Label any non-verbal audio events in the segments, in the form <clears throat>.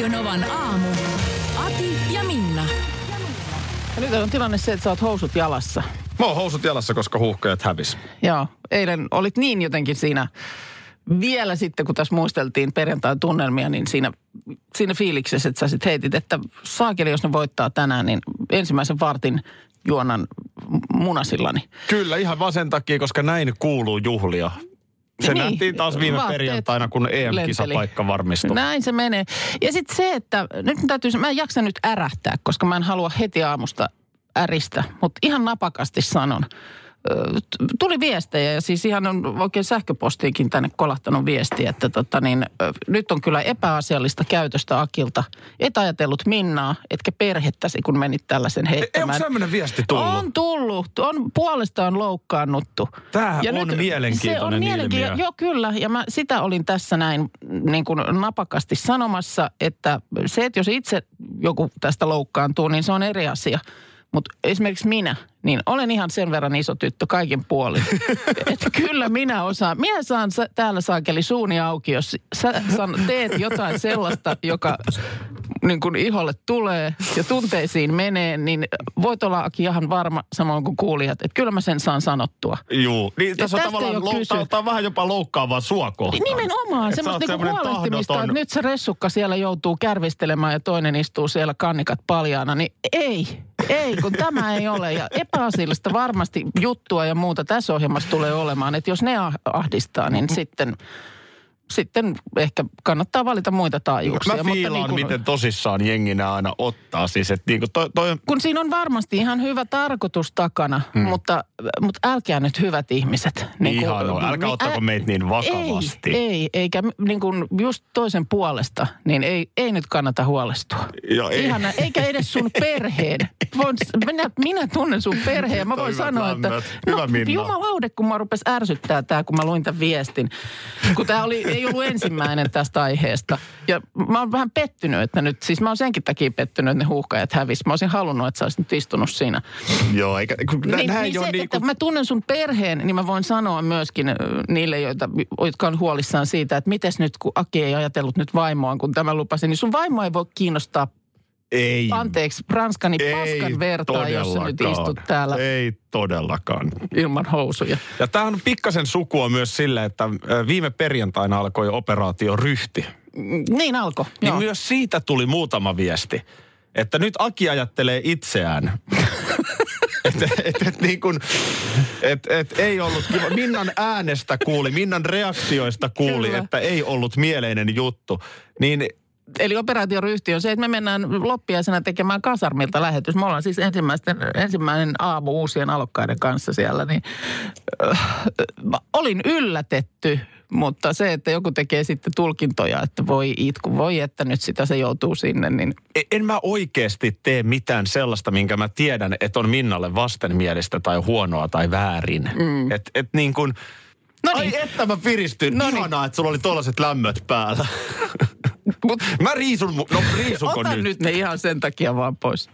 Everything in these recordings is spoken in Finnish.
Radionovan aamu. Ati ja Minna. Ja nyt on tilanne se, että sä oot housut jalassa. Mä oon housut jalassa, koska huuhkajat hävis. Joo, eilen olit niin jotenkin siinä vielä sitten, kun tässä muisteltiin perjantain tunnelmia, niin siinä, siinä fiiliksessä, että sä sit heitit, että saakeli, jos ne voittaa tänään, niin ensimmäisen vartin juonan munasillani. Kyllä, ihan vaan sen takia, koska näin kuuluu juhlia. Se Niin, nähtiin taas viime vaatteet perjantaina, kun EM-kisapaikka varmistui. Näin se menee. Ja sitten se, että nyt täytyy, mä en jaksa nyt ärähtää, koska mä en halua heti aamusta äristä, mutta ihan napakasti sanon. Tuli viestejä ja siis ihan on oikein sähköpostiinkin tänne kolahtanut viesti, että tota niin, nyt on kyllä epäasiallista käytöstä Akilta. Et ajatellut Minnaa, etkä perhettäsi, kun menit tällaisen Ei, onko heittämään. tämmöinen viesti tullut? On tullut. On puolestaan loukkaannuttu. Tää on se on mielenkiintoinen mielenkiintoinen. ilmiö. Joo, kyllä. Ja mä sitä olin tässä näin niin kuin napakasti sanomassa, että se, että jos itse joku tästä loukkaantuu, niin se on eri asia. Mutta esimerkiksi minä, niin olen ihan sen verran iso tyttö kaiken puolin. <laughs> että kyllä minä osaan. Minä saan sä- täällä saakeli suuni auki, jos sä san, teet jotain sellaista, joka niin kuin iholle tulee ja tunteisiin menee, niin voit olla ihan varma, samoin kuin kuulijat, että kyllä mä sen saan sanottua. Juu, niin tässä on tavallaan lou- tää on vähän jopa loukkaavaa sua kohtaan. Nimenomaan, Et sä semmoista niinku huolehtimista, tahdoton. että nyt se ressukka siellä joutuu kärvistelemään ja toinen istuu siellä kannikat paljaana, niin ei, ei, kun tämä ei ole. Ja epäasiallista varmasti juttua ja muuta tässä ohjelmassa tulee olemaan, että jos ne ah- ahdistaa, niin sitten, sitten ehkä kannattaa valita muita taajuuksia. Mä fiilaan, niin kuin- miten tosissaan jengi nää aina ottaa. Siis, että niinku toi, toi on kun siinä on varmasti ihan hyvä tarkoitus takana, hmm. mutta, mutta älkää nyt hyvät ihmiset. Niin ihan on. Älkää ottako ä- meitä niin vakavasti. Ei, ei eikä niin kuin just toisen puolesta, niin ei, ei nyt kannata huolestua. Joo, ei. Ihana, eikä edes sun <laughs> perheen. Voin, minä, minä tunnen sun perheen ja mä voin sanoa, että lämmöt. Hyvä, no Minna. jumalaude, kun mä rupes ärsyttää tää, kun mä luin tämän viestin. Kun tämä oli, <laughs> ei ollut ensimmäinen tästä aiheesta. Ja mä oon vähän pettynyt, että nyt, siis mä oon senkin takia pettynyt, että ne huuhkajat hävis. Mä olisin halunnut, että sä olisit nyt istunut siinä. Joo, eikä, kun niin, Niin, näin niin on se, niin että kuin, mä tunnen sun perheen, niin mä voin sanoa myöskin ö, niille, joita, jotka on huolissaan siitä, että mites nyt, kun Aki ei ajatellut nyt vaimoaan, kun tämä lupasi, niin sun vaimo ei voi kiinnostaa, ei, anteeksi, ranskani ei paskan vertaa, jos sä nyt istut täällä Ei todellakaan. ilman housuja. Ja tämähän on pikkasen sukua myös sille, että viime perjantaina alkoi operaatio Ryhti. Mm, Niin alkoi, Niin joo. myös siitä tuli muutama viesti. Että nyt Aki ajattelee itseään. <laughs> että et, et, niin kun, et, et ei ollut kiva. Minnan äänestä kuuli, Minnan reaktioista kuuli, Kyllä. että ei ollut mieleinen juttu. Niin Eli operaatioryhti on se, että me mennään loppiaisena tekemään kasarmilta lähetys. Me ollaan siis ensimmäisten, ensimmäinen aamu uusien alokkaiden kanssa siellä, niin äh, olin yllätetty, mutta se, että joku tekee sitten tulkintoja, että voi itku, voi että nyt sitä se joutuu sinne, niin e- en mä oikeasti tee mitään sellaista, minkä mä tiedän, että on Minnalle vastenmielistä tai huonoa tai väärin. Mm. Et, et niin kun, No niin. Ai että mä piristyn. No niin. Ihanaa, että sulla oli tollaset lämmöt päällä. <laughs> Mut mä riisun, mu- no riisuko ota nyt? nyt ne ihan sen takia vaan pois.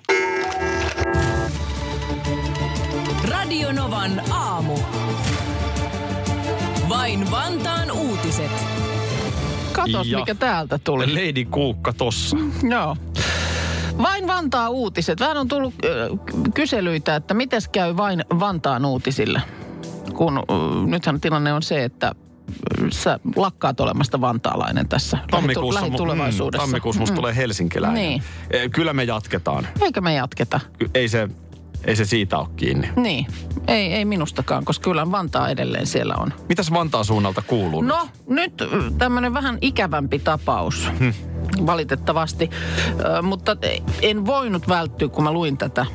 Radionovan aamu. Vain Vantaan uutiset. Katos, Ja. mikä täältä tuli. Lady Kuukka tossa. Joo. Vain Vantaa uutiset. Vähän on tullut ö, kyselyitä, että mites käy vain Vantaan uutisille. Kun ö, nythän tilanne on se, että sä lakkaat olemasta vantaalainen tässä Tammikuussa, mu- lähitulevaisuudessa. Mm, tammikuussa musta tulee helsinkiläinen. Niin. Eh, Kyllä me jatketaan. Eikä me jatketa. Ei se, ei se siitä ole kiinni. Niin. Ei, ei minustakaan, koska kyllä Vantaa edelleen siellä on. Mitäs Vantaan suunnalta kuuluu? nyt? No, nyt tämmöinen vähän ikävämpi tapaus, Hm. valitettavasti. Ö, mutta en voinut välttyä, kun mä luin tätä,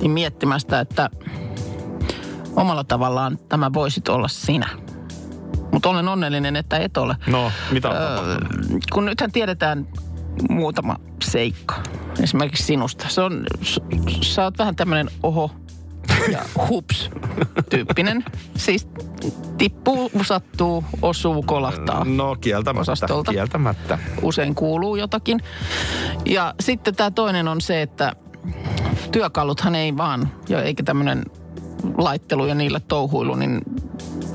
niin miettimästä, että omalla tavallaan tämä voisit olla sinä. Mutta olen onnellinen, että et ole. No, mitä on Öö, kun nythän tiedetään muutama seikka esimerkiksi sinusta. Se on, sä oot vähän tämmöinen oho ja <laughs> hups tyyppinen. Siis tippuu, sattuu, osuu, kolahtaa. No kieltämättä, osastolta. kieltämättä. Usein kuuluu jotakin. Ja sitten tämä toinen on se, että työkaluthan ei vaan, ja eikä tämmöinen laittelu ja niillä touhuilu, niin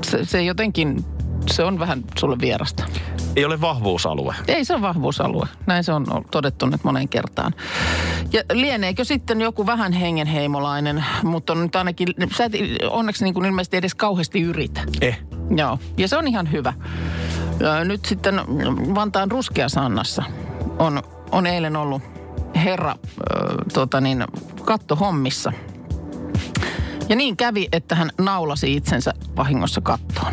se, se jotenkin, se on vähän sulle vierasta. Ei ole vahvuusalue. Ei se on vahvuusalue. Näin se on todettu nyt moneen kertaan. Ja lieneekö sitten joku vähän hengenheimolainen, mutta on nyt ainakin, sä et onneksi niin kuin ilmeisesti edes kauheasti yritä. Eh. Joo, ja se on ihan hyvä. Ja nyt sitten Vantaan Ruskeasannassa on, on eilen ollut herra äh, tota niin, kattohommissa. Ja niin kävi, että hän naulasi itsensä vahingossa kattoon.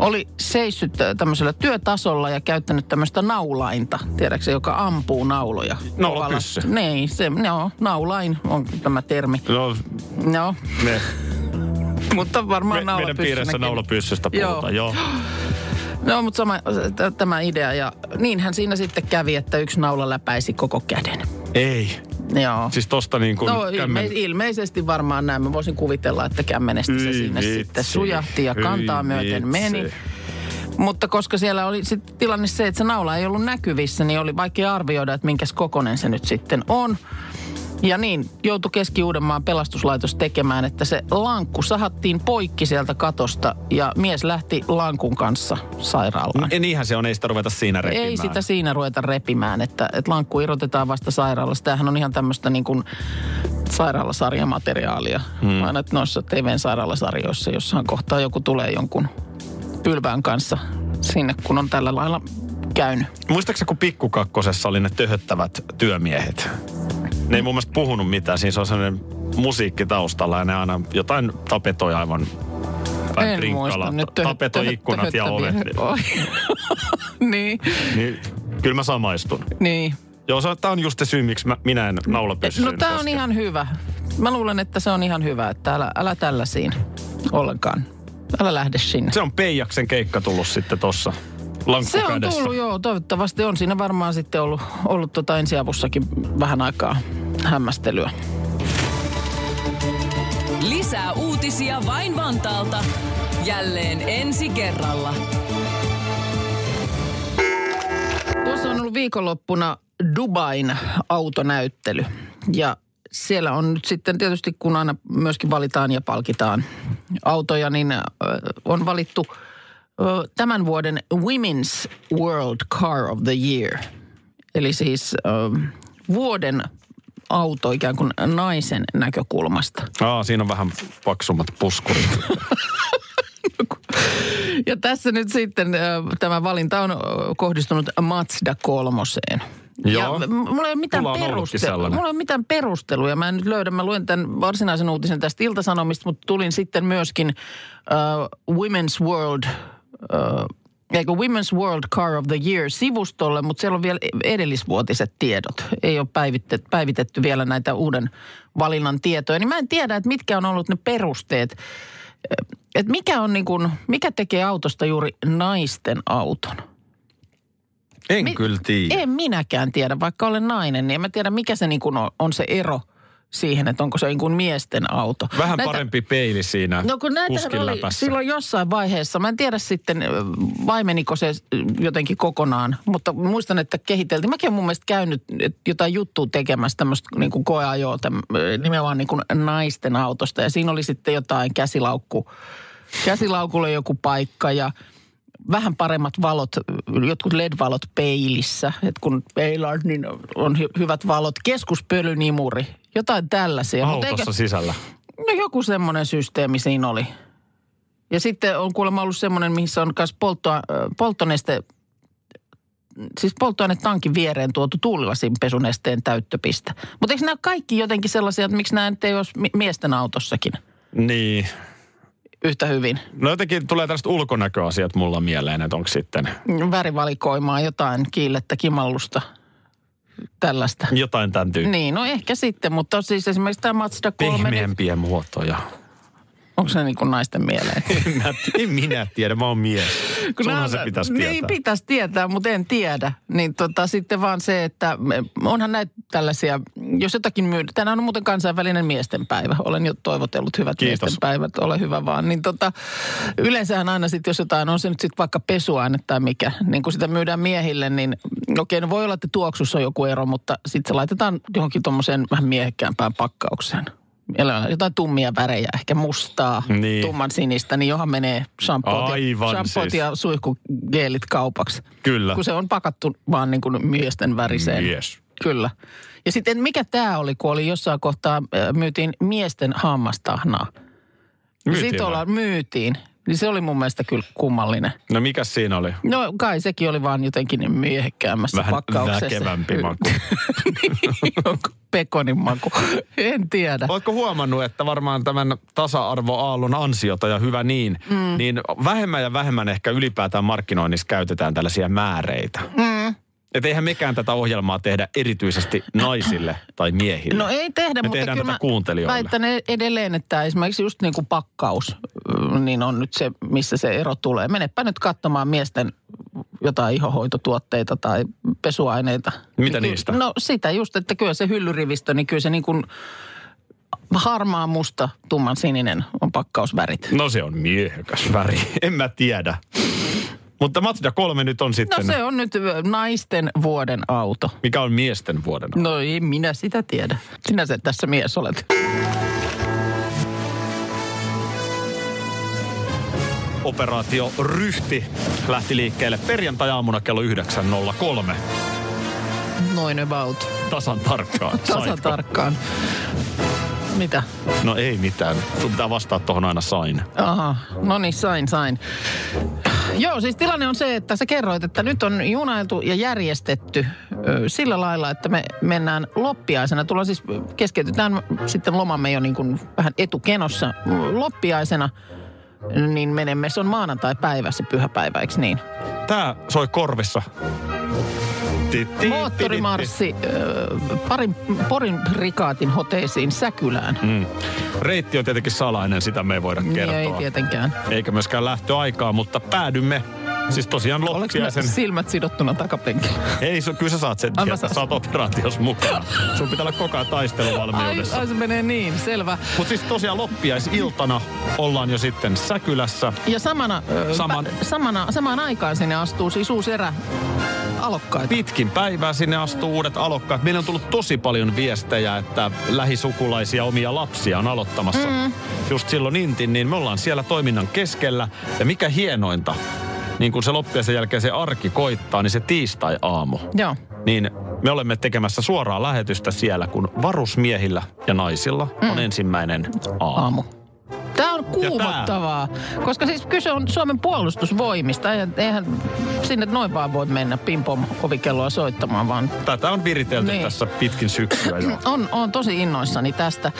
Oli seissyt äh, tämmöisellä työtasolla ja käyttänyt tämmöistä naulainta, tiedätkö joka ampuu nauloja. Naulapyssy. Niin, se, joo, naulain on tämä termi. No, Joo, me, mutta varmaan me, meidän naulapyssynäkin. piirissä naulapyssystä Joo. puhutaan. Joo. No, mutta sama, t- tämä idea. Ja niinhän siinä sitten kävi, että yksi naula läpäisi koko käden. Ei. Joo. Siis tosta niin kuin No ilme, ilmeisesti varmaan näin. Mä voisin kuvitella, että kämmenestä se sinne vitsi. sitten sujahti ja kantaa myöten vitsi. meni. Mutta koska siellä oli sitten tilanne se, että se naula ei ollut näkyvissä, niin oli vaikea arvioida, että minkäs kokonen se nyt sitten on. Ja niin, joutui Keski-Uudenmaan pelastuslaitos tekemään, että se lankku sahattiin poikki sieltä katosta ja mies lähti lankun kanssa sairaalaan. Ja niinhän se on, ei sitä ruveta siinä repimään. Ei sitä siinä ruveta repimään, että, että lankku irrotetaan vasta sairaalassa. Tämähän on ihan tämmöistä niin kuin sairaalasarjamateriaalia. Hmm. Aina että noissa TVn sairaalasarjoissa, jossain kohtaa joku tulee jonkun pylvään kanssa sinne, kun on tällä lailla käynyt. Muistaakseni kun pikkukakkosessa oli ne töhöttävät työmiehet? Ne ei mun mielestä puhunut mitään. Siinä on sellainen musiikki taustalla ja ne aina jotain tapetoi aivan päin en muista nyt. Tapetoi ikkunat ja ovet. <laughs> Niin, Niin, kyllä mä samaistun. niin. Joo, tää on just se syy, miksi mä, minä en naulapyssyyn No tämä on ihan hyvä. Mä luulen, että se on ihan hyvä, että älä, älä tällaisiin ollenkaan. Älä lähde sinne. Se on Peijaksen keikka tullut sitten tossa lankku Se on kädessä. tullut, joo. Toivottavasti on siinä varmaan sitten ollut, ollut tota ensiavussakin vähän aikaa hämmästelyä. Lisää uutisia vain Vantaalta. Jälleen ensi kerralla. Tuossa on ollut viikonloppuna Dubain autonäyttely. Ja siellä on nyt sitten tietysti, kun aina myöskin valitaan ja palkitaan autoja, niin on valittu tämän vuoden Women's World Car of the Year. Eli siis vuoden auto ikään kuin naisen näkökulmasta. Aa, siinä on vähän paksummat puskurit. <laughs> Ja tässä nyt sitten tämä valinta on kohdistunut Mazda kolmoseen. Joo. Ja mulla ei ole mitään perustelua. Mulla ei ole mitään perusteluja. Mä en nyt löydä. Mä luen tämän varsinaisen uutisen tästä Iltasanomista, mutta tulin sitten myöskin uh, Women's World, eikö Women's World Car of the Year sivustolle, mutta siellä on vielä edellisvuotiset tiedot. Ei ole päivitetty, päivitetty vielä näitä uuden valinnan tietoja. Niin mä en tiedä, että mitkä on ollut ne perusteet. Että mikä on niin kuin, mikä tekee autosta juuri naisten auton? En Mi- kyllä tiedä. En minäkään tiedä, vaikka olen nainen, niin en mä tiedä mikä se niin on, on se ero siihen, että onko se niin kuin miesten auto. Vähän Näitä- parempi peili siinä No kun näitä oli silloin jossain vaiheessa, mä en tiedä sitten vaimeniko se jotenkin kokonaan, mutta muistan, että kehiteltiin. Mäkin olen mun mielestä käynyt jotain juttua tekemässä tämmöistä niin kuin koeajoa nimenomaan niin kuin naisten autosta ja siinä oli sitten jotain käsilaukku, käsilaukulle joku paikka ja vähän paremmat valot, jotkut LED-valot peilissä, että kun peilaat, niin on hy- hyvät valot. Keskuspölynimuri, jotain tällaisia. Mut eikä- Autossa sisällä. No joku semmoinen systeemi siinä oli. Ja sitten on kuulemma ollut semmoinen, missä on myös polttoa, ö, polttoneste, siis polttoainetankin viereen tuotu tuulilasin pesunesteen täyttöpiste. Mutta eikö nämä kaikki jotenkin sellaisia, että miksi nämä nyt ei olisi mi- miesten autossakin Niin. yhtä hyvin? No jotenkin tulee tällaiset ulkonäköasiat mulla mieleen, että onko sitten Värivalikoimaa, jotain kiillettä, kimallusta, tällaista. jotain tämän tyyppistä. Niin, no ehkä sitten, mutta siis esimerkiksi tämä Mazda 3, niin Pehmeämpiä muotoja. Onko se niin kuin naisten mieleen? <laughs> En, mä, en minä tiedä, mä oon mies. <laughs> Sunhan nämä- se pitäisi tietää. Niin pitäisi tietää, mutta en tiedä. Niin tota, sitten vaan se, että onhan näitä tällaisia, jos jotakin myydään. Tänään on muuten kansainvälinen miestenpäivä. Olen jo toivotellut hyvät Kiitos. miestenpäivät, ole hyvä vaan. Niin tota, yleensähän aina sitten, jos jotain on se nyt sitten vaikka pesuaine tai mikä, niin kun sitä myydään miehille, niin okei, no voi olla, että tuoksussa on joku ero, mutta sitten se laitetaan johonkin tuommoiseen vähän miehekkäämpään pakkaukseen. On jotain tummia värejä, ehkä mustaa, Niin. tumman sinistä, niin johon menee shampoot, ja, shampoot siis. ja suihkugeelit kaupaksi. Kyllä. Kun se on pakattu vaan niin kuin miesten väriseen. Mies. Kyllä. Ja sitten mikä tämä oli, kun oli jossain kohtaa, äh, myytiin miesten hammastahnaa. Myytiin Sitten ollaan, myytiin. Niin se oli mun mielestä kyllä kummallinen. No mikä siinä oli? No kai sekin oli vaan jotenkin niin miehekkäämmässä Vähän pakkauksessa. väkevämpi <laughs> maku. Onko pekonin maku? En tiedä. Oletko huomannut, että varmaan tämän tasa-arvoaallon ansiota ja hyvä niin, mm. niin vähemmän ja vähemmän ehkä ylipäätään markkinoinnissa käytetään tällaisia määreitä. Mm. Että eihän mekään tätä ohjelmaa tehdä erityisesti naisille tai miehille. No ei tehdä, Me mutta tehdään kyllä tätä kuuntelijoille. väitän edelleen, että esimerkiksi just niin kuin pakkaus, ö, niin on nyt se, missä se ero tulee. Menepä nyt katsomaan miesten jotain ihohoitotuotteita tai pesuaineita. Mitä niistä? No sitä just, että kyllä se hyllyrivistö, niin kyllä se niin kuin harmaa, musta, tumman sininen on pakkausvärit. No se on miehekäs väri. en mä tiedä. Mutta Mazda 3 nyt on No sitten, se on nyt naisten vuoden auto. mikä on miesten vuoden. No ei minä sitä tiedä. Sinä se tässä mies olet. Operaatio Ryhti lähti liikkeelle perjantai-aamuna kello 9.03. Noin about. Tasan tarkkaan. Tasan tarkkaan. Mitä? No ei mitään. Sun pitää vastata tuohon aina sain. Aha, no niin, sain, sain. Joo, siis tilanne on se, että sä kerroit, että nyt on junailtu ja järjestetty ö, sillä lailla, että me mennään loppiaisena. Tullaan siis, keskeytytään sitten lomamme jo niin kuin vähän etukenossa. Loppiaisena, niin menemme, se on maanantai-päivä se pyhäpäivä, eikö niin? Tää soi korvissa. Moottorimarssi ö, parin, Porin prikaatin hoteisiin Säkylään. Mm. Reitti on tietenkin salainen, sitä me ei voida Niin kertoa. ei tietenkään. Eikä myöskään lähtöaikaa, mutta päädymme siis tosiaan loppiaisen... silmät sidottuna takapenkillä? Ei, se, kyllä sä saat sen Ai, tietää, sä oot operaatiossa mukaan. Sun pitää olla koko ajan Ai, taisteluvalmiudessa. ai, se menee niin, selvä. Mutta siis tosiaan loppiaisiltana ollaan jo sitten Säkylässä. Ja samana, Saman- pä, samana, samaan aikaan sinne astuu siis uusi erä alokkaita. Pitkin päivää sinne astuu uudet alokkaat. Meillä on tullut tosi paljon viestejä, että lähisukulaisia omia lapsia on aloittamassa mm. just silloin intin, niin me ollaan siellä toiminnan keskellä. Ja mikä hienointa, niin kun se loppiaisen jälkeen se arki koittaa, niin se tiistai-aamu. Joo. Niin me olemme tekemässä suoraa lähetystä siellä, kun varusmiehillä ja naisilla on ensimmäinen aamu. Aamu. Tämä on kuumottavaa, koska siis kyse on Suomen puolustusvoimista. Eihän, eihän sinne noin vaan voi mennä pimpom ovikelloa soittamaan, vaan Tätä on viritelty Niin. tässä pitkin syksyä jo. <clears throat> on, on tosi innoissani tästä.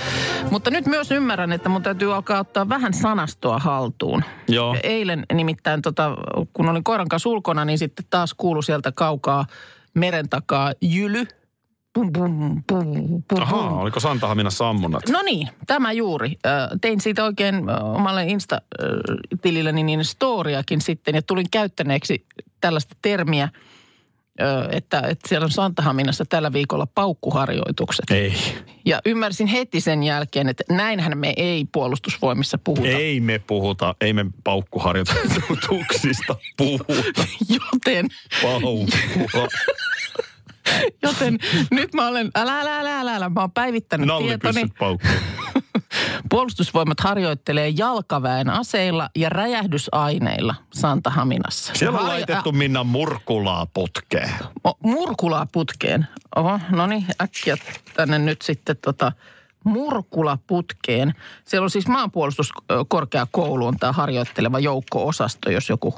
Mutta nyt myös ymmärrän, että mun täytyy alkaa ottaa vähän sanastoa haltuun. Joo. Eilen nimittäin, tota, kun olin koiran kanssa ulkona, niin sitten taas kuului sieltä kaukaa meren takaa jyly. Pum, pum, pum, pum, Ahaa, pum. oliko Santahaminassa ammunnat? No niin, tämä juuri. Tein siitä oikein omalle Insta-tililleni niin storiakin sitten ja tulin käyttäneeksi tällaista termiä, että, että siellä on Santahaminassa tällä viikolla paukkuharjoitukset. Ei. Ja ymmärsin heti sen jälkeen, että näinhän me ei puolustusvoimissa puhuta. Ei me puhuta, ei me paukkuharjoituksista puhuta. <laughs> Joten, Paukkua. <laughs> joten nyt mä olen, älä, älä, älä, älä, älä. mä oon päivittänyt tietoni. Nallipyssyt paukkuu. <laughs> Puolustusvoimat harjoittelee jalkaväen aseilla ja räjähdysaineilla Santahaminassa. Siellä on laitettu Minna murkulaa putkeen. O, murkulaa putkeen. Oho, no niin, äkkiä tänne nyt sitten tota murkula putkeen. Siellä on siis maanpuolustuskorkeakoulu on tämä harjoitteleva joukko-osasto, jos joku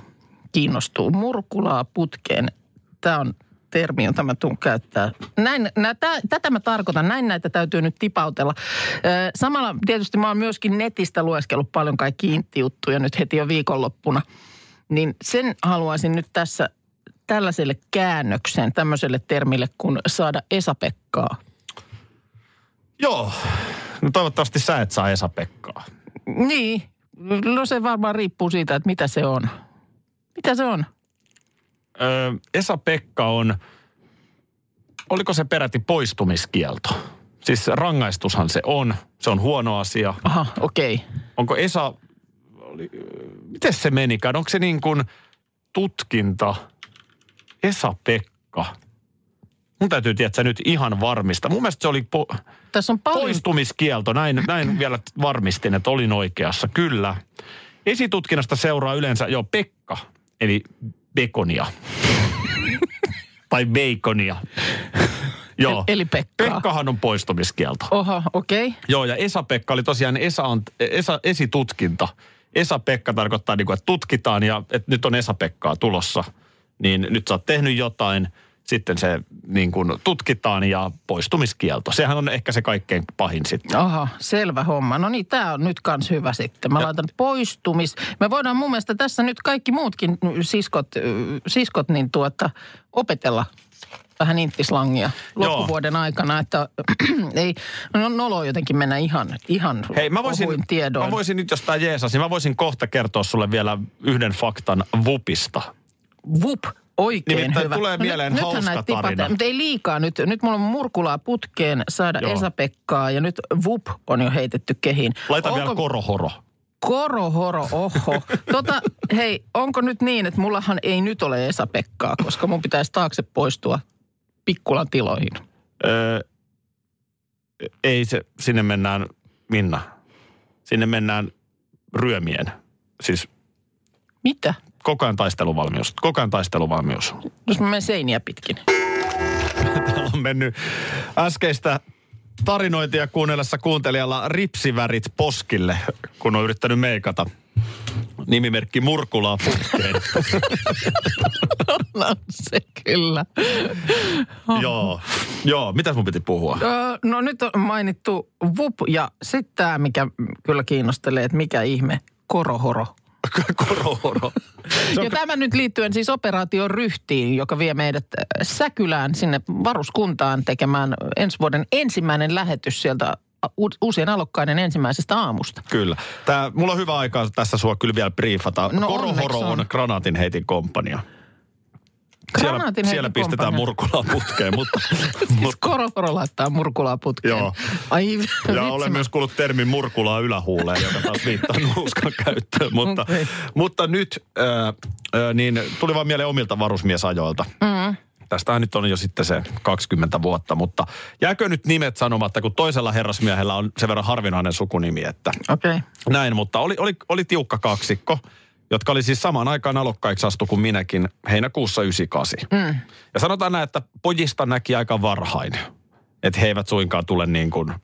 kiinnostuu. Murkulaa putkeen. Tämä on termi, jota mä tuun käyttää. Näin, nä, tä, tätä mä tarkoitan, näin näitä täytyy nyt tipautella. Ö, samalla tietysti mä oon myöskin netistä lueskellut paljon kaikki intti-juttuja nyt heti jo viikonloppuna. Niin sen haluaisin nyt tässä tällaiselle käännöksen, tämmöiselle termille kuin saada Esa-Pekkaa. Joo. No toivottavasti sä et saa Esa-Pekkaa. Niin, No se varmaan riippuu siitä, että mitä se on. Mitä se on? Esa-Pekka on, oliko se peräti poistumiskielto? Siis rangaistushan se on, se on huono asia. Aha, okei. Okay. Onko Esa, oli, miten se menikään? Onko se niin kuin tutkinta Esa-Pekka? Mun täytyy tietää nyt ihan varmista. Mun mielestä se oli po- Tässä on paljon... poistumiskielto. Näin, näin vielä varmistin, että olin oikeassa. Kyllä. Esitutkinnasta seuraa yleensä jo Pekka, eli bekonia. <laughs> tai baconia. Joo. Eli Pekkaa. Pekkahan on poistumiskielto. Oho, okei. Okay. Joo, ja Esa-Pekka oli tosiaan Esa on, Esa, esitutkinta. Esa-Pekka tarkoittaa, niin kuin, että tutkitaan ja että nyt on Esa-Pekkaa tulossa. Niin nyt sä oot tehnyt jotain, sitten se niin kuin tutkitaan ja poistumiskielto. Sehän on ehkä se kaikkein pahin sitten. Aha, selvä homma. No niin, tämä on nyt kans hyvä sitten. Mä Ja- laitan poistumis. Me voidaan mun mielestä tässä nyt kaikki muutkin siskot, ö, siskot niin tuota, opetella vähän inttislangia loppuvuoden aikana, että <clears throat> ei, no nolo jotenkin mennä ihan, ihan Hei, mä voisin, tiedoin. mä voisin nyt, jos tää jeesasi, mä voisin kohta kertoa sulle vielä yhden faktan Vupista. Vup, oikein Nimittäin hyvä. tulee mieleen nythän hauska näitä tarina. Mutta ei liikaa nyt. Nyt mulla on murkulaa putkeen saada Joo. Esa-Pekkaa ja nyt Vup on jo heitetty kehiin. Laita vielä korohoro. Korohoro, oho. Tota, hei, onko nyt niin, että mullahan ei nyt ole Esa-Pekkaa, koska mun pitäisi taakse poistua Pikkulan tiloihin. Öö, ei se, sinne mennään, Minna, sinne mennään ryömien. Siis Mitä? Koko ajan taisteluvalmius. Koko ajan taisteluvalmius. Jos mä menen seiniä pitkin. Täällä on mennyt äskeistä tarinointia kuunnellessa kuuntelijalla ripsivärit poskille, kun on yrittänyt meikata. Nimimerkki Murkulaa putkeen. No se kyllä. Joo. Joo, mitäs mun piti puhua? Öö, no nyt on mainittu VUP ja sitten tämä, mikä kyllä kiinnostelee, että mikä ihme korohoro. <laughs> Korohoro. Ja tämä nyt liittyen siis operaation ryhtiin, joka vie meidät äh, Säkylään sinne varuskuntaan tekemään ensi vuoden ensimmäinen lähetys sieltä u- uusien alokkaiden ensimmäisestä aamusta. Kyllä. Tää, mulla on hyvä aika tässä sua kyllä vielä briefata. No Korohoro on. on granaatinheitin komppania. Siellä, siellä pistetään. Murkulaa putkeen, mutta, <laughs> Siis mutta korohoro laittaa murkulaa putkeen. Joo. Ai ja olen myös kuullut termin murkulaa ylähuuleen, joka taas viittaa <laughs> nuuskan käyttöön. Mutta, Okei. mutta nyt äh, äh, niin tuli vaan mieleen omilta varusmiesajoilta. Mm. Tästähän nyt on jo sitten se 20 vuotta, mutta jääkö nyt nimet sanomatta, kun toisella herrasmiehellä on sen verran harvinainen sukunimi, että Okei. Okay. näin, mutta oli, oli, oli tiukka kaksikko, jotka oli siis samaan aikaan alokkaiksi astu kuin minäkin heinäkuussa 98. Mm. Ja sanotaan näin, että pojista näki aika varhain, että he eivät suinkaan tule niin kuin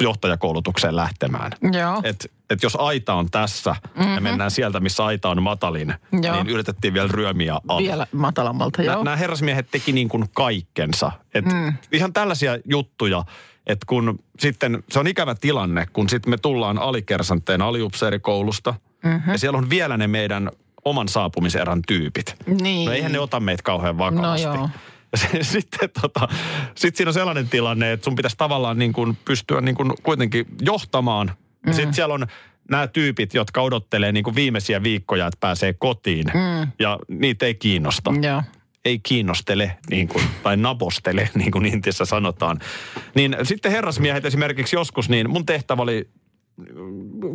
johtajakoulutukseen lähtemään. Joo. Et, et jos aita on tässä mm-hmm. ja mennään sieltä, missä aita on matalin, Joo. niin yritettiin vielä ryömiä alle. Vielä matalammalta, joo. Nämä herrasmiehet teki niin kuin kaikkensa. Et mm. Ihan tällaisia juttuja, että kun sitten, se on ikävä tilanne, kun sitten me tullaan alikersanteen aliupseerikoulusta, mm-hmm. ja siellä on vielä ne meidän oman saapumiserän tyypit. Niin. No eihän ne ota meitä kauhean vakavasti. No joo. <laughs> Ja se, sitten tota, sit siinä on sellainen tilanne, että sun pitäisi tavallaan niin kuin pystyä niin kuin kuitenkin johtamaan. Mm. sitten siellä on nämä tyypit, jotka odottelee niin kuin viimeisiä viikkoja, että pääsee kotiin. Mm. Ja niitä ei kiinnosta Joo. ei kiinnostele, niin kuin, tai nabostele, <laughs> niin kuin Intissä sanotaan. Niin sitten herrasmiehet esimerkiksi joskus, niin mun tehtävä oli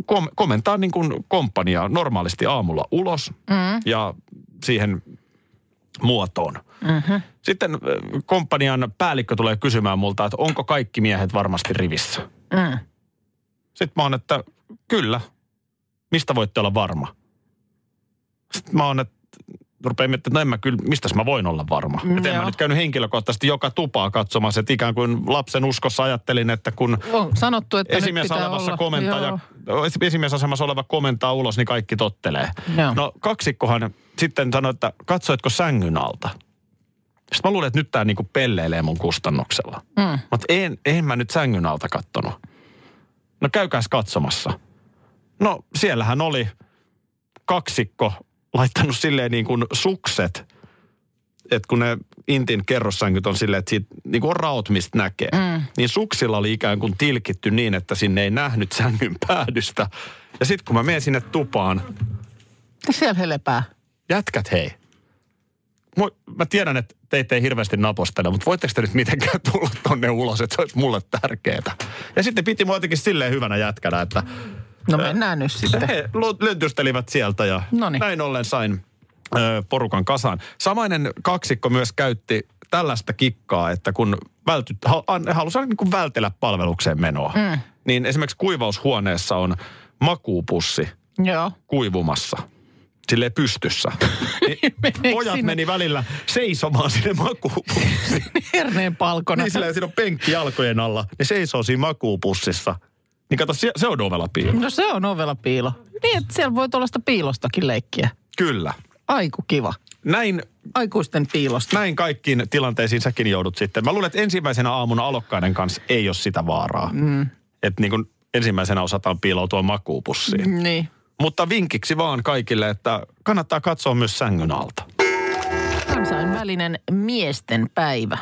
kom- komentaa niin kuin komppania normaalisti aamulla ulos mm. ja siihen muotoon. Mm-hmm. Sitten äh, komppanian päällikkö tulee kysymään multa, että onko kaikki miehet varmasti rivissä. Mm. Sitten mä oon, että kyllä. Mistä voitte olla varma? Sitten mä oon, että rupean miettimään, että no en mä kyllä, mistäs mä voin olla varma. Mm, Että en mä nyt käynyt henkilökohtaisesti joka tupaa katsomassa, että ikään kuin lapsen uskossa ajattelin, että kun On sanottu, että esimies olevassa olla. komentaja, Joo. esimiesasemassa oleva komentaa ulos, niin kaikki tottelee. Joo. No kaksikkohan sitten sanoi, että katsoitko sängyn alta? Sitten mä luulen, että nyt tämä niinku pelleilee mun kustannuksella. Mm. Mutta en, en mä nyt sängyn alta kattonut. No käykääs katsomassa. No siellähän oli kaksikko laittanut silleen niin kuin sukset että kun ne intin kerrossänkyt on silleen, että siitä niin kuin on raot, mistä näkee, mm. niin suksilla oli ikään kuin tilkitty niin, että sinne ei nähnyt sängyn päädystä. Ja sitten kun mä menen sinne tupaan, Siellä he lepää. jätkät hei. Mä tiedän, että teitä ei hirveästi napostele, mutta voitteko te nyt mitenkään tulla tonne ulos, että se olisi mulle tärkeää. Ja sitten piti mua jotenkin silleen hyvänä jätkänä, että No mennään nyt sitten. he löntystelivät sieltä ja Noniin. näin ollen sain porukan kasaan. Samainen kaksikko myös käytti tällaista kikkaa, että kun välty, halusi niin vältellä palvelukseen menoa, mm. niin esimerkiksi kuivaushuoneessa on makuupussi Joo. kuivumassa. Silleen pystyssä. <laughs> Niin pojat sinne? meni välillä seisomaan sinne makuupussiin. <laughs> Herneen palkona. niin silleen, siinä on penkki jalkojen alla. Ne seisoo siinä makuupussissa. Niin kato, se, se on ovella piilo. No se on ovella piilo. Niin, että siellä voi tuollaista piilostakin leikkiä. Kyllä. Aiku kiva. Näin Aikuisten piilosta. näin kaikkiin tilanteisiin säkin joudut sitten. Mä luulen, että ensimmäisenä aamuna alokkaiden kanssa ei ole sitä vaaraa. Mm. Että niin kuin ensimmäisenä osataan piiloutua makuupussiin. Niin. Mutta vinkiksi vaan kaikille, että kannattaa katsoa myös sängyn alta. Kansainvälinen miesten päivä.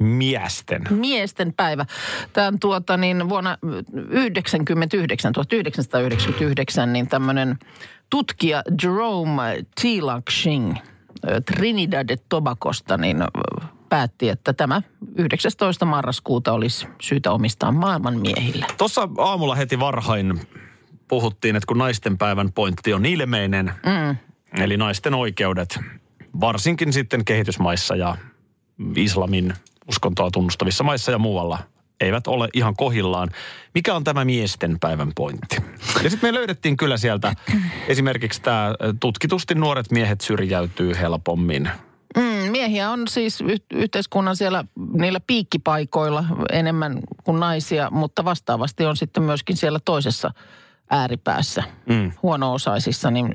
Miesten. Miesten päivä. Tämän tuota niin vuonna 1999, 1999, niin tämmöinen tutkija Jerome Tilaksing Trinidad et Tobagosta, niin päätti, että tämä 19. marraskuuta olisi syytä omistaa maailman miehille. Tuossa aamulla heti varhain puhuttiin, että kun naisten päivän pointti on ilmeinen, mm. eli naisten oikeudet, varsinkin sitten kehitysmaissa ja islamin uskontoa tunnustavissa maissa ja muualla, eivät ole ihan kohillaan. Mikä on tämä miesten päivän pointti? Ja sitten me löydettiin kyllä sieltä esimerkiksi tämä tutkitusti nuoret miehet syrjäytyy helpommin. Mm, miehiä on siis y- yhteiskunnan siellä niillä piikkipaikoilla enemmän kuin naisia, mutta vastaavasti on sitten myöskin siellä toisessa ääripäässä, mm. huono-osaisissa, niin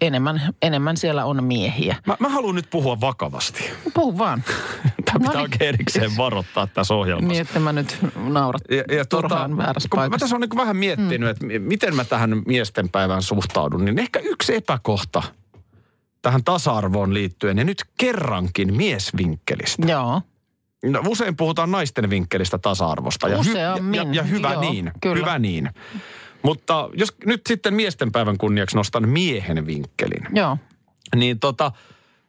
enemmän, enemmän siellä on miehiä. Mä, mä haluan nyt puhua vakavasti. Puhu vaan. <laughs> Tämä pitää Noniin. oikein erikseen varoittaa tässä ohjelmassa. Niin, että mä nyt naurat Ja, ja turhaan väärässä kun mä paikassa. tässä olen niin vähän miettinyt, mm. että mi- miten mä tähän miesten päivään suhtaudun, niin ehkä yksi epäkohta tähän tasa-arvoon liittyen, ja nyt kerrankin miesvinkkelistä. Joo. No, usein puhutaan naisten vinkkelistä tasa-arvosta. Ja, Useammin, ja, ja hyvä joo, niin, kyllä. hyvä niin. Mutta jos nyt sitten miesten päivän kunniaksi nostan miehen vinkkelin, Joo. niin tota,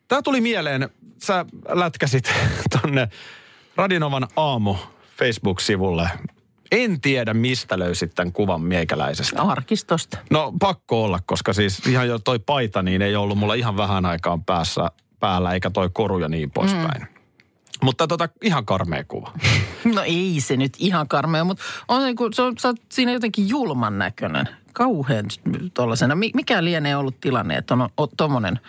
tämä tuli mieleen, sä lätkäsit <laughs> tonne Radinovan aamu Facebook-sivulle. En tiedä, mistä löysit tämän kuvan meikäläisestä. Arkistosta. No pakko olla, koska siis ihan jo toi paita niin ei ollut mulla ihan vähän aikaan päässä, päällä, eikä toi koru ja niin poispäin. Mm. Mutta tota, ihan karmea kuva. <laughs> No ei se nyt ihan karmea, mutta on niin kuin, se on, sä oot siinä jotenkin julman näköinen. Kauhean tuollaisena. Mi- Mikä lienee ollut tilanne, että on, on tuommoinen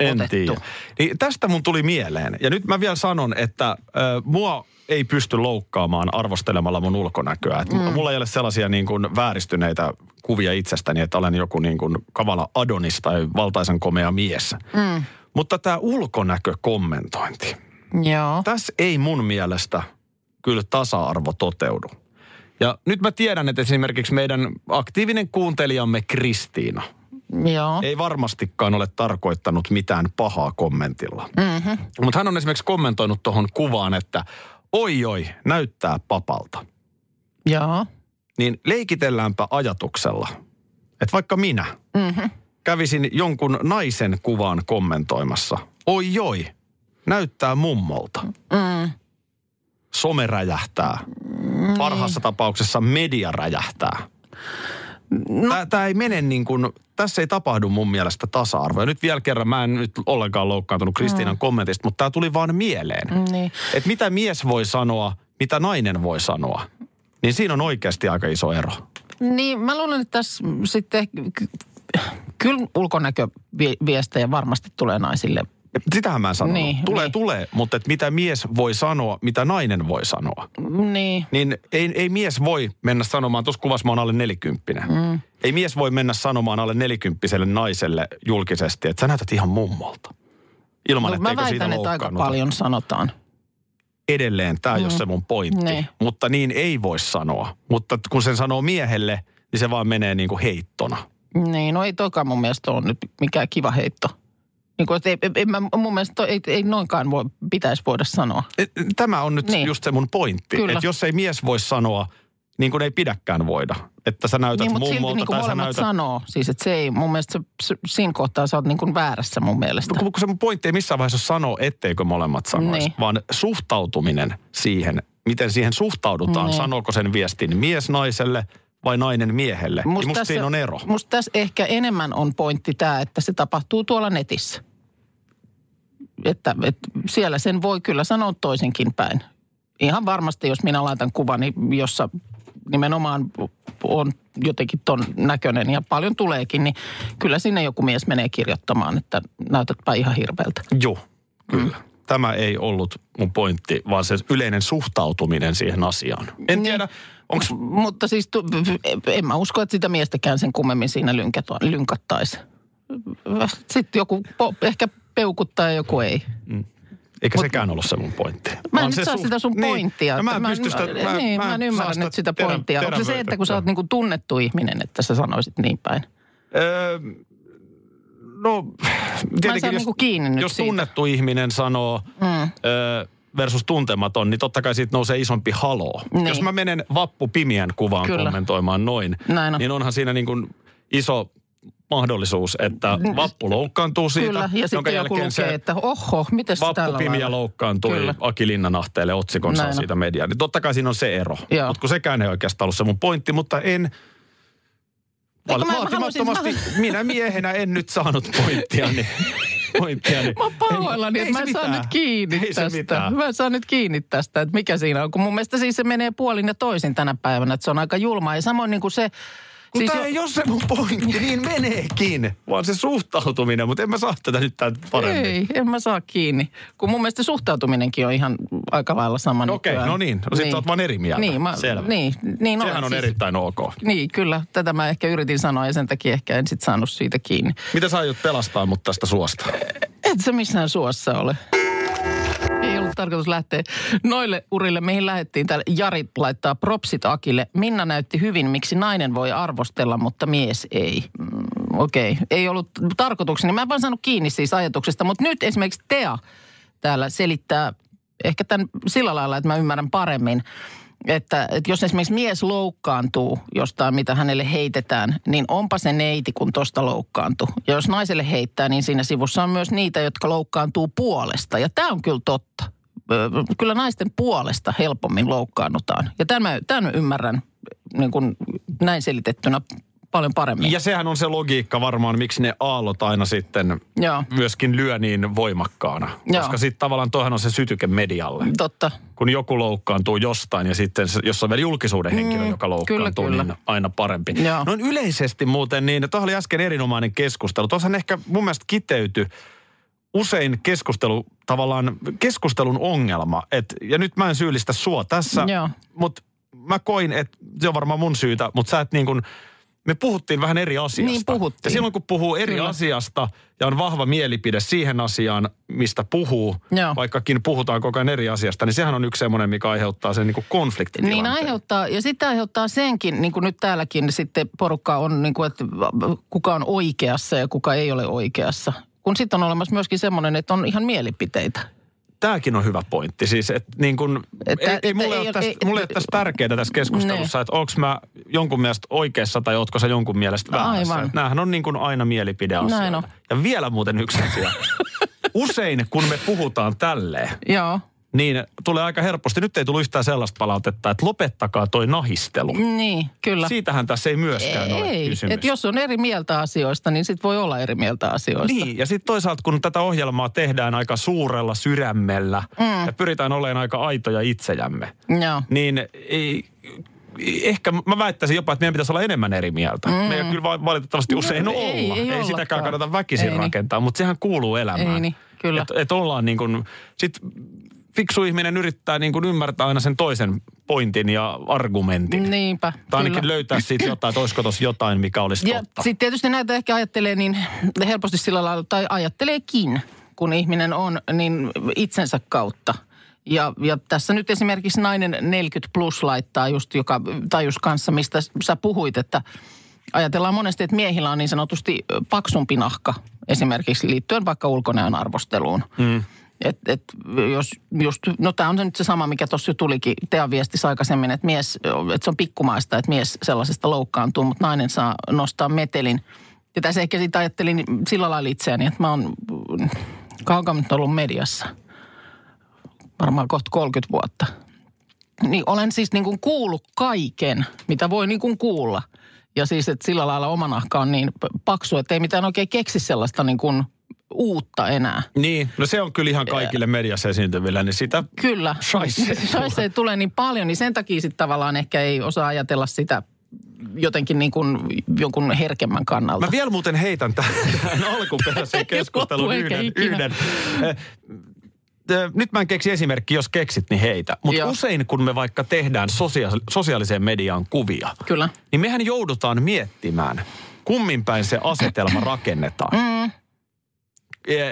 En tiedä. Niin tästä mun tuli mieleen. Ja nyt mä vielä sanon, että äh, mua ei pysty loukkaamaan arvostelemalla mun ulkonäköä. Et mm. Mulla ei ole sellaisia niin kuin vääristyneitä kuvia itsestäni, että olen joku niin kuin kavala Adonis tai valtaisen komea mies. Mm. Mutta tämä ulkonäkökommentointi, Joo. tässä ei mun mielestä kyllä tasa-arvo toteudu. Ja nyt mä tiedän, että esimerkiksi meidän aktiivinen kuuntelijamme Kristiina Joo. ei varmastikaan ole tarkoittanut mitään pahaa kommentilla. Mm-hmm. Mutta hän on esimerkiksi kommentoinut tuohon kuvaan, että oi oi, näyttää papalta. Joo. Niin leikitelläänpä ajatuksella, että vaikka minä mm-hmm. kävisin jonkun naisen kuvaan kommentoimassa, oi oi, näyttää mummolta. Mm. Some räjähtää. Parhaassa tapauksessa media räjähtää. No. Tämä ei mene niin kuin, tässä ei tapahdu mun mielestä tasa-arvoa. Nyt vielä kerran, mä en nyt ollenkaan loukkaantunut Kristiinan mm. kommentista, mutta tämä tuli vaan mieleen. Niin. Että mitä mies voi sanoa, mitä nainen voi sanoa. Niin siinä on oikeasti aika iso ero. Niin, mä luulen, että tässä sitten ky- kyllä ulkonäköviestejä varmasti tulee naisille. Sitähän mä sanon. Niin, tulee, niin. tulee, mutta että mitä mies voi sanoa, mitä nainen voi sanoa. Niin. Niin ei, ei mies voi mennä sanomaan, tuossa kuvassa mä oon alle nelikymppinen. Mm. Ei mies voi mennä sanomaan alle nelikymppiselle naiselle julkisesti, että sä näytät ihan mummolta. Ilman, No, mä väitän, että aika paljon sanotaan. Edelleen, tämä ei ole se mun pointti. Niin. Mutta niin ei voi sanoa. Mutta kun sen sanoo miehelle, niin se vaan menee niin kuin heittona. Niin, no ei toka mun mielestä ole nyt mikään kiva heitto. Niin kuin, ei, ei, mä, mun mielestä toi, ei, ei noinkaan voi, pitäisi voida sanoa. Et- Tämä on nyt Niin. just se mun pointti. Kyllä. Että jos ei mies voi sanoa, niin kuin ei pidäkään voida. Että sä näytät Niin, mutta silti mummolta niin kuin tai sä molemmat näytät... sanoo. Siis että se ei, mun mielestä se, se, siinä kohtaa sä oot niin kuin väärässä mun mielestä. Kun kun se mun pointti ei missään vaiheessa sanoa, etteikö molemmat sanoisi, Niin. vaan suhtautuminen siihen, miten siihen suhtaudutaan. Niin. Sanooko sen viestin mies naiselle vai nainen miehelle. Musta, musta siinä on ero. Musta tässä ehkä enemmän on pointti tämä, että se tapahtuu tuolla netissä. Että, että siellä sen voi kyllä sanoa toisenkin päin. Ihan varmasti, jos minä laitan kuvani, jossa nimenomaan on jotenkin ton näköinen ja paljon tuleekin, niin kyllä sinne joku mies menee kirjoittamaan, että näytätpä ihan hirveältä. Joo, kyllä. Mm. Tämä ei ollut mun pointti, vaan se yleinen suhtautuminen siihen asiaan. En Niin. tiedä, onko... Mutta siis tu, en mä usko, että sitä miestäkään sen kummemmin siinä lynkattaisi. Sitten joku po, ehkä peukuttaa ja joku ei. Eikä sekään ollut se mun pointti. Mä en nyt se saa suht- sitä sun niin. pointtia. No mä en Mä- pysty sitä... mä, niin, mä en ymmärrä nyt sitä terä- pointtia. Onko se se, että kun sä oot niinku tunnettu ihminen, että sä sanoisit niin päin? Öö, no, tietenkin saa jos, niinku jos siitä. tunnettu ihminen sanoo mm. öö, versus tuntematon, niin totta kai siitä nousee isompi haloo. Niin. Jos mä menen Vappu Pimiän kuvaan Kyllä. kommentoimaan noin, Näin on. niin onhan siinä niin kuin iso mahdollisuus, että Vappu loukkaantuu siitä, Kyllä, ja sitten joku lukee, se että oho, miten Vappu tällä Pimiä loukkaantui Kyllä. Aki Linnanahteelle otsikonsa Näin siitä mediaan. Niin totta kai siinä on se ero. Mutta kun sekään ei oikeastaan ollut se mun pointti, mutta en... Eikö mä- mä Vaatimattomasti halusin- minä miehenä en nyt saanut pointtia, niin... <laughs> pointtia, niin Mä oon pahoillani, että mä en saa nyt kiinni ei tästä. mitään. Mä en saa nyt kiinni tästä, että mikä siinä on. Kun mun mielestä siis se menee puolin ja toisin tänä päivänä, että se on aika julmaa. Ja samoin niin kuin se... Siis jo- Mutta ei ole se mun pointti, <laughs> niin meneekin. Vaan se suhtautuminen, mutta en mä saa tätä nyt tän paremmin. Ei, en mä saa kiinni. Kun mun mielestä suhtautuminenkin on ihan aika lailla sama Okei, nykyään. no niin. No sit sä oot vaan eri mieltä. Niin, mä, Selvä. Niin, niin Sehän on siis- erittäin ok. Niin, kyllä. Tätä mä ehkä yritin sanoa ja sen takia ehkä en sit saanut siitä kiinni. Mitä sä aiot pelastaa mut tästä suosta? Et se missään suossa ole. Tarkoitus lähteä noille urille, mihin lähdettiin. Täällä Jari laittaa propsit Akille. Minna näytti hyvin, miksi nainen voi arvostella, mutta mies ei. Mm, Okei, okay. ei ollut tarkoitukseni. Mä en vaan saanut kiinni siis ajatuksesta, mutta nyt esimerkiksi Tea täällä selittää ehkä tämän sillä lailla, että mä ymmärrän paremmin. Että, että jos esimerkiksi mies loukkaantuu jostain, mitä hänelle heitetään, niin onpa se neiti, kun tosta loukkaantuu. Ja jos naiselle heittää, niin siinä sivussa on myös niitä, jotka loukkaantuu puolesta. Ja tämä on kyllä totta. Ö, Kyllä naisten puolesta helpommin loukkaannutaan. Ja tämän, mä- tämän mä ymmärrän niin kuin näin selitettynä paljon paremmin. Ja sehän on se logiikka varmaan, miksi ne aallot aina sitten Joo, myöskin lyö niin voimakkaana. Joo. Koska sitten tavallaan toihan on se sytyke medialle. totta. Kun joku loukkaantuu jostain ja sitten jos on vielä julkisuuden henkilö, Mm, joka loukkaantuu, kyllä, kyllä. niin aina parempi. Joo. Noin yleisesti muuten niin, tuohon oli äsken erinomainen keskustelu. Tuossa ehkä mun mielestä kiteyty usein keskustelu, tavallaan keskustelun ongelma. Et, ja nyt mä en syyllistä sua tässä, Joo. mutta mä koin, että se on varmaan mun syytä, mutta sä et niin kuin, me puhuttiin vähän eri asiasta. Niin puhuttiin. Ja silloin kun puhuu eri Kyllä. asiasta ja on vahva mielipide siihen asiaan, mistä puhuu, Joo. vaikkakin puhutaan koko ajan eri asiasta, niin sehän on yksi semmoinen, mikä aiheuttaa sen niin konfliktin Niin aiheuttaa, ja sitten aiheuttaa senkin, niin kuin nyt täälläkin sitten porukka on, niin kuin, että kuka on oikeassa ja kuka ei ole oikeassa. Kun sitten on olemassa myöskin semmoinen, että on ihan mielipiteitä. Tämäkin on hyvä pointti. Siis, että niin kun, Että- ei, ei, mulle, että ole ei- tästä, ei- mulle ei ole tästä tärkeää tässä keskustelussa, Ne. että onko mä jonkun mielestä oikeassa tai ootko sä jonkun mielestä väärässä. Aivan. Näähän on niin kuin aina mielipideasioita. Näin on. Ja vielä muuten yksi asia. <laughs> Usein kun me puhutaan tälleen, Joo, niin tulee aika helposti. Nyt ei tullut yhtään sellaista palautetta, että lopettakaa toi nahistelu. niin, kyllä. Siitähän tässä ei myöskään ole ei, kysymys. että jos on eri mieltä asioista, niin sitten voi olla eri mieltä asioista. Niin, ja sitten toisaalta kun tätä ohjelmaa tehdään aika suurella sydämellä mm. ja pyritään olemaan aika aitoja itsejämme, Joo. niin ei, ehkä mä väittäisin jopa, että meidän pitäisi olla enemmän eri mieltä. Mm. Meidän kyllä va- valitettavasti usein No, olla. ei- ei ei sitäkään kannata väkisin Ei niin. rakentaa, mutta sehän kuuluu elämään. Ei niin, kyllä. Et, et ollaan niin kuin, sit fiksu ihminen yrittää niin kuin ymmärtää aina sen toisen pointin ja argumentin. Niinpä, Tai ainakin kyllä. löytää siitä jotain, että olisiko tuossa jotain, mikä olisi Ja totta. sitten tietysti näitä ehkä ajattelee niin helposti sillä lailla, tai ajatteleekin, kun ihminen on niin itsensä kautta. Ja, ja tässä nyt esimerkiksi nainen 40 plus laittaa just, joka tajus kanssa, mistä sä puhuit, että ajatellaan monesti, että miehillä on niin sanotusti paksumpi nahka esimerkiksi liittyen vaikka ulkonäön arvosteluun. Mm. Et, et jos just, no tämä on nyt se sama, mikä tuossa jo tulikin Tean viestissä aikaisemmin, että mies, että se on pikkumaista, että mies sellaisesta loukkaantuu, mutta nainen saa nostaa metelin. Ja tässä ehkä siitä ajattelin sillä lailla itseäni, että mä oon kauan nyt ollut mediassa. Varmaan kohta 30 vuotta. Niin olen siis niin kuin kuullut kaiken, mitä voi niin kuin kuulla. Ja siis, että sillä lailla oma nahka on niin paksu, että ei mitään oikein keksi sellaista niin kuin uutta enää. Niin, no se on kyllä ihan kaikille mediassa esiintyvillä, niin sitä Kyllä. Shaisee <laughs> tulee niin paljon, niin sen takia sitten tavallaan ehkä ei osaa ajatella sitä jotenkin niin kuin jonkun herkemmän kannalta. Mä vielä muuten heitän tähän, tähän alkuperäisen <laughs> keskustelun yhden, yhden. Nyt mä en keksi esimerkki, jos keksit, niin heitä. Mutta usein kun me vaikka tehdään sosia- sosiaaliseen mediaan kuvia, Kyllä. niin mehän joudutaan miettimään, kummin päin se asetelma rakennetaan. Mm.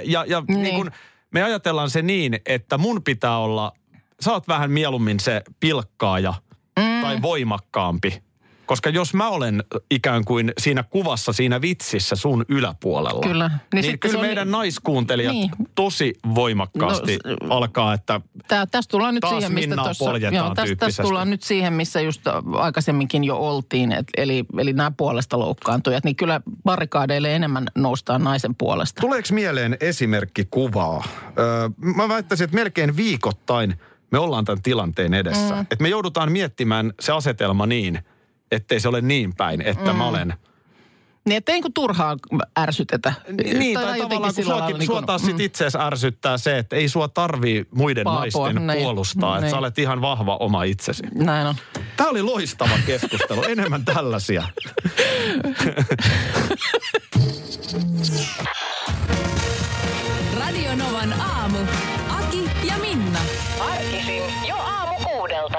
Ja, ja, niin. Niin kun me ajatellaan se niin, että mun pitää olla, sä oot vähän mieluummin se pilkkaaja mm. tai voimakkaampi koska jos mä olen ikään kuin siinä kuvassa, siinä vitsissä sun yläpuolella, kyllä. niin, niin kyllä meidän on... naiskuuntelijat niin. tosi voimakkaasti no, alkaa, että tää, tästä tullaan nyt siihen, mistä tuossa, joo, tästä, tästä tullaan nyt siihen, missä just aikaisemminkin jo oltiin, et, eli, eli nämä puolesta loukkaantujat, niin kyllä barrikaadeille enemmän noustaan naisen puolesta. Tuleeko mieleen esimerkki kuvaa? Öö, mä väittäisin, että melkein viikoittain me ollaan tämän tilanteen edessä. Mm. Että me joudutaan miettimään se asetelma niin – ettei se ole niin päin, että mm. mä olen... Niin, ettei niin turhaan ärsytetä. Niin, tai, tai tavallaan kun suokin, niin kuin, taas mm. sit itseäsi ärsyttää se, että ei sua tarvii muiden Paapua, naisten näin, puolustaa. Näin. Että sä olet ihan vahva oma itsesi. Näin on. Tämä oli loistava keskustelu. <laughs> Enemmän tällaisia. Radio Novan aamu. Aki ja Minna. Arkisin jo aamu kuudelta.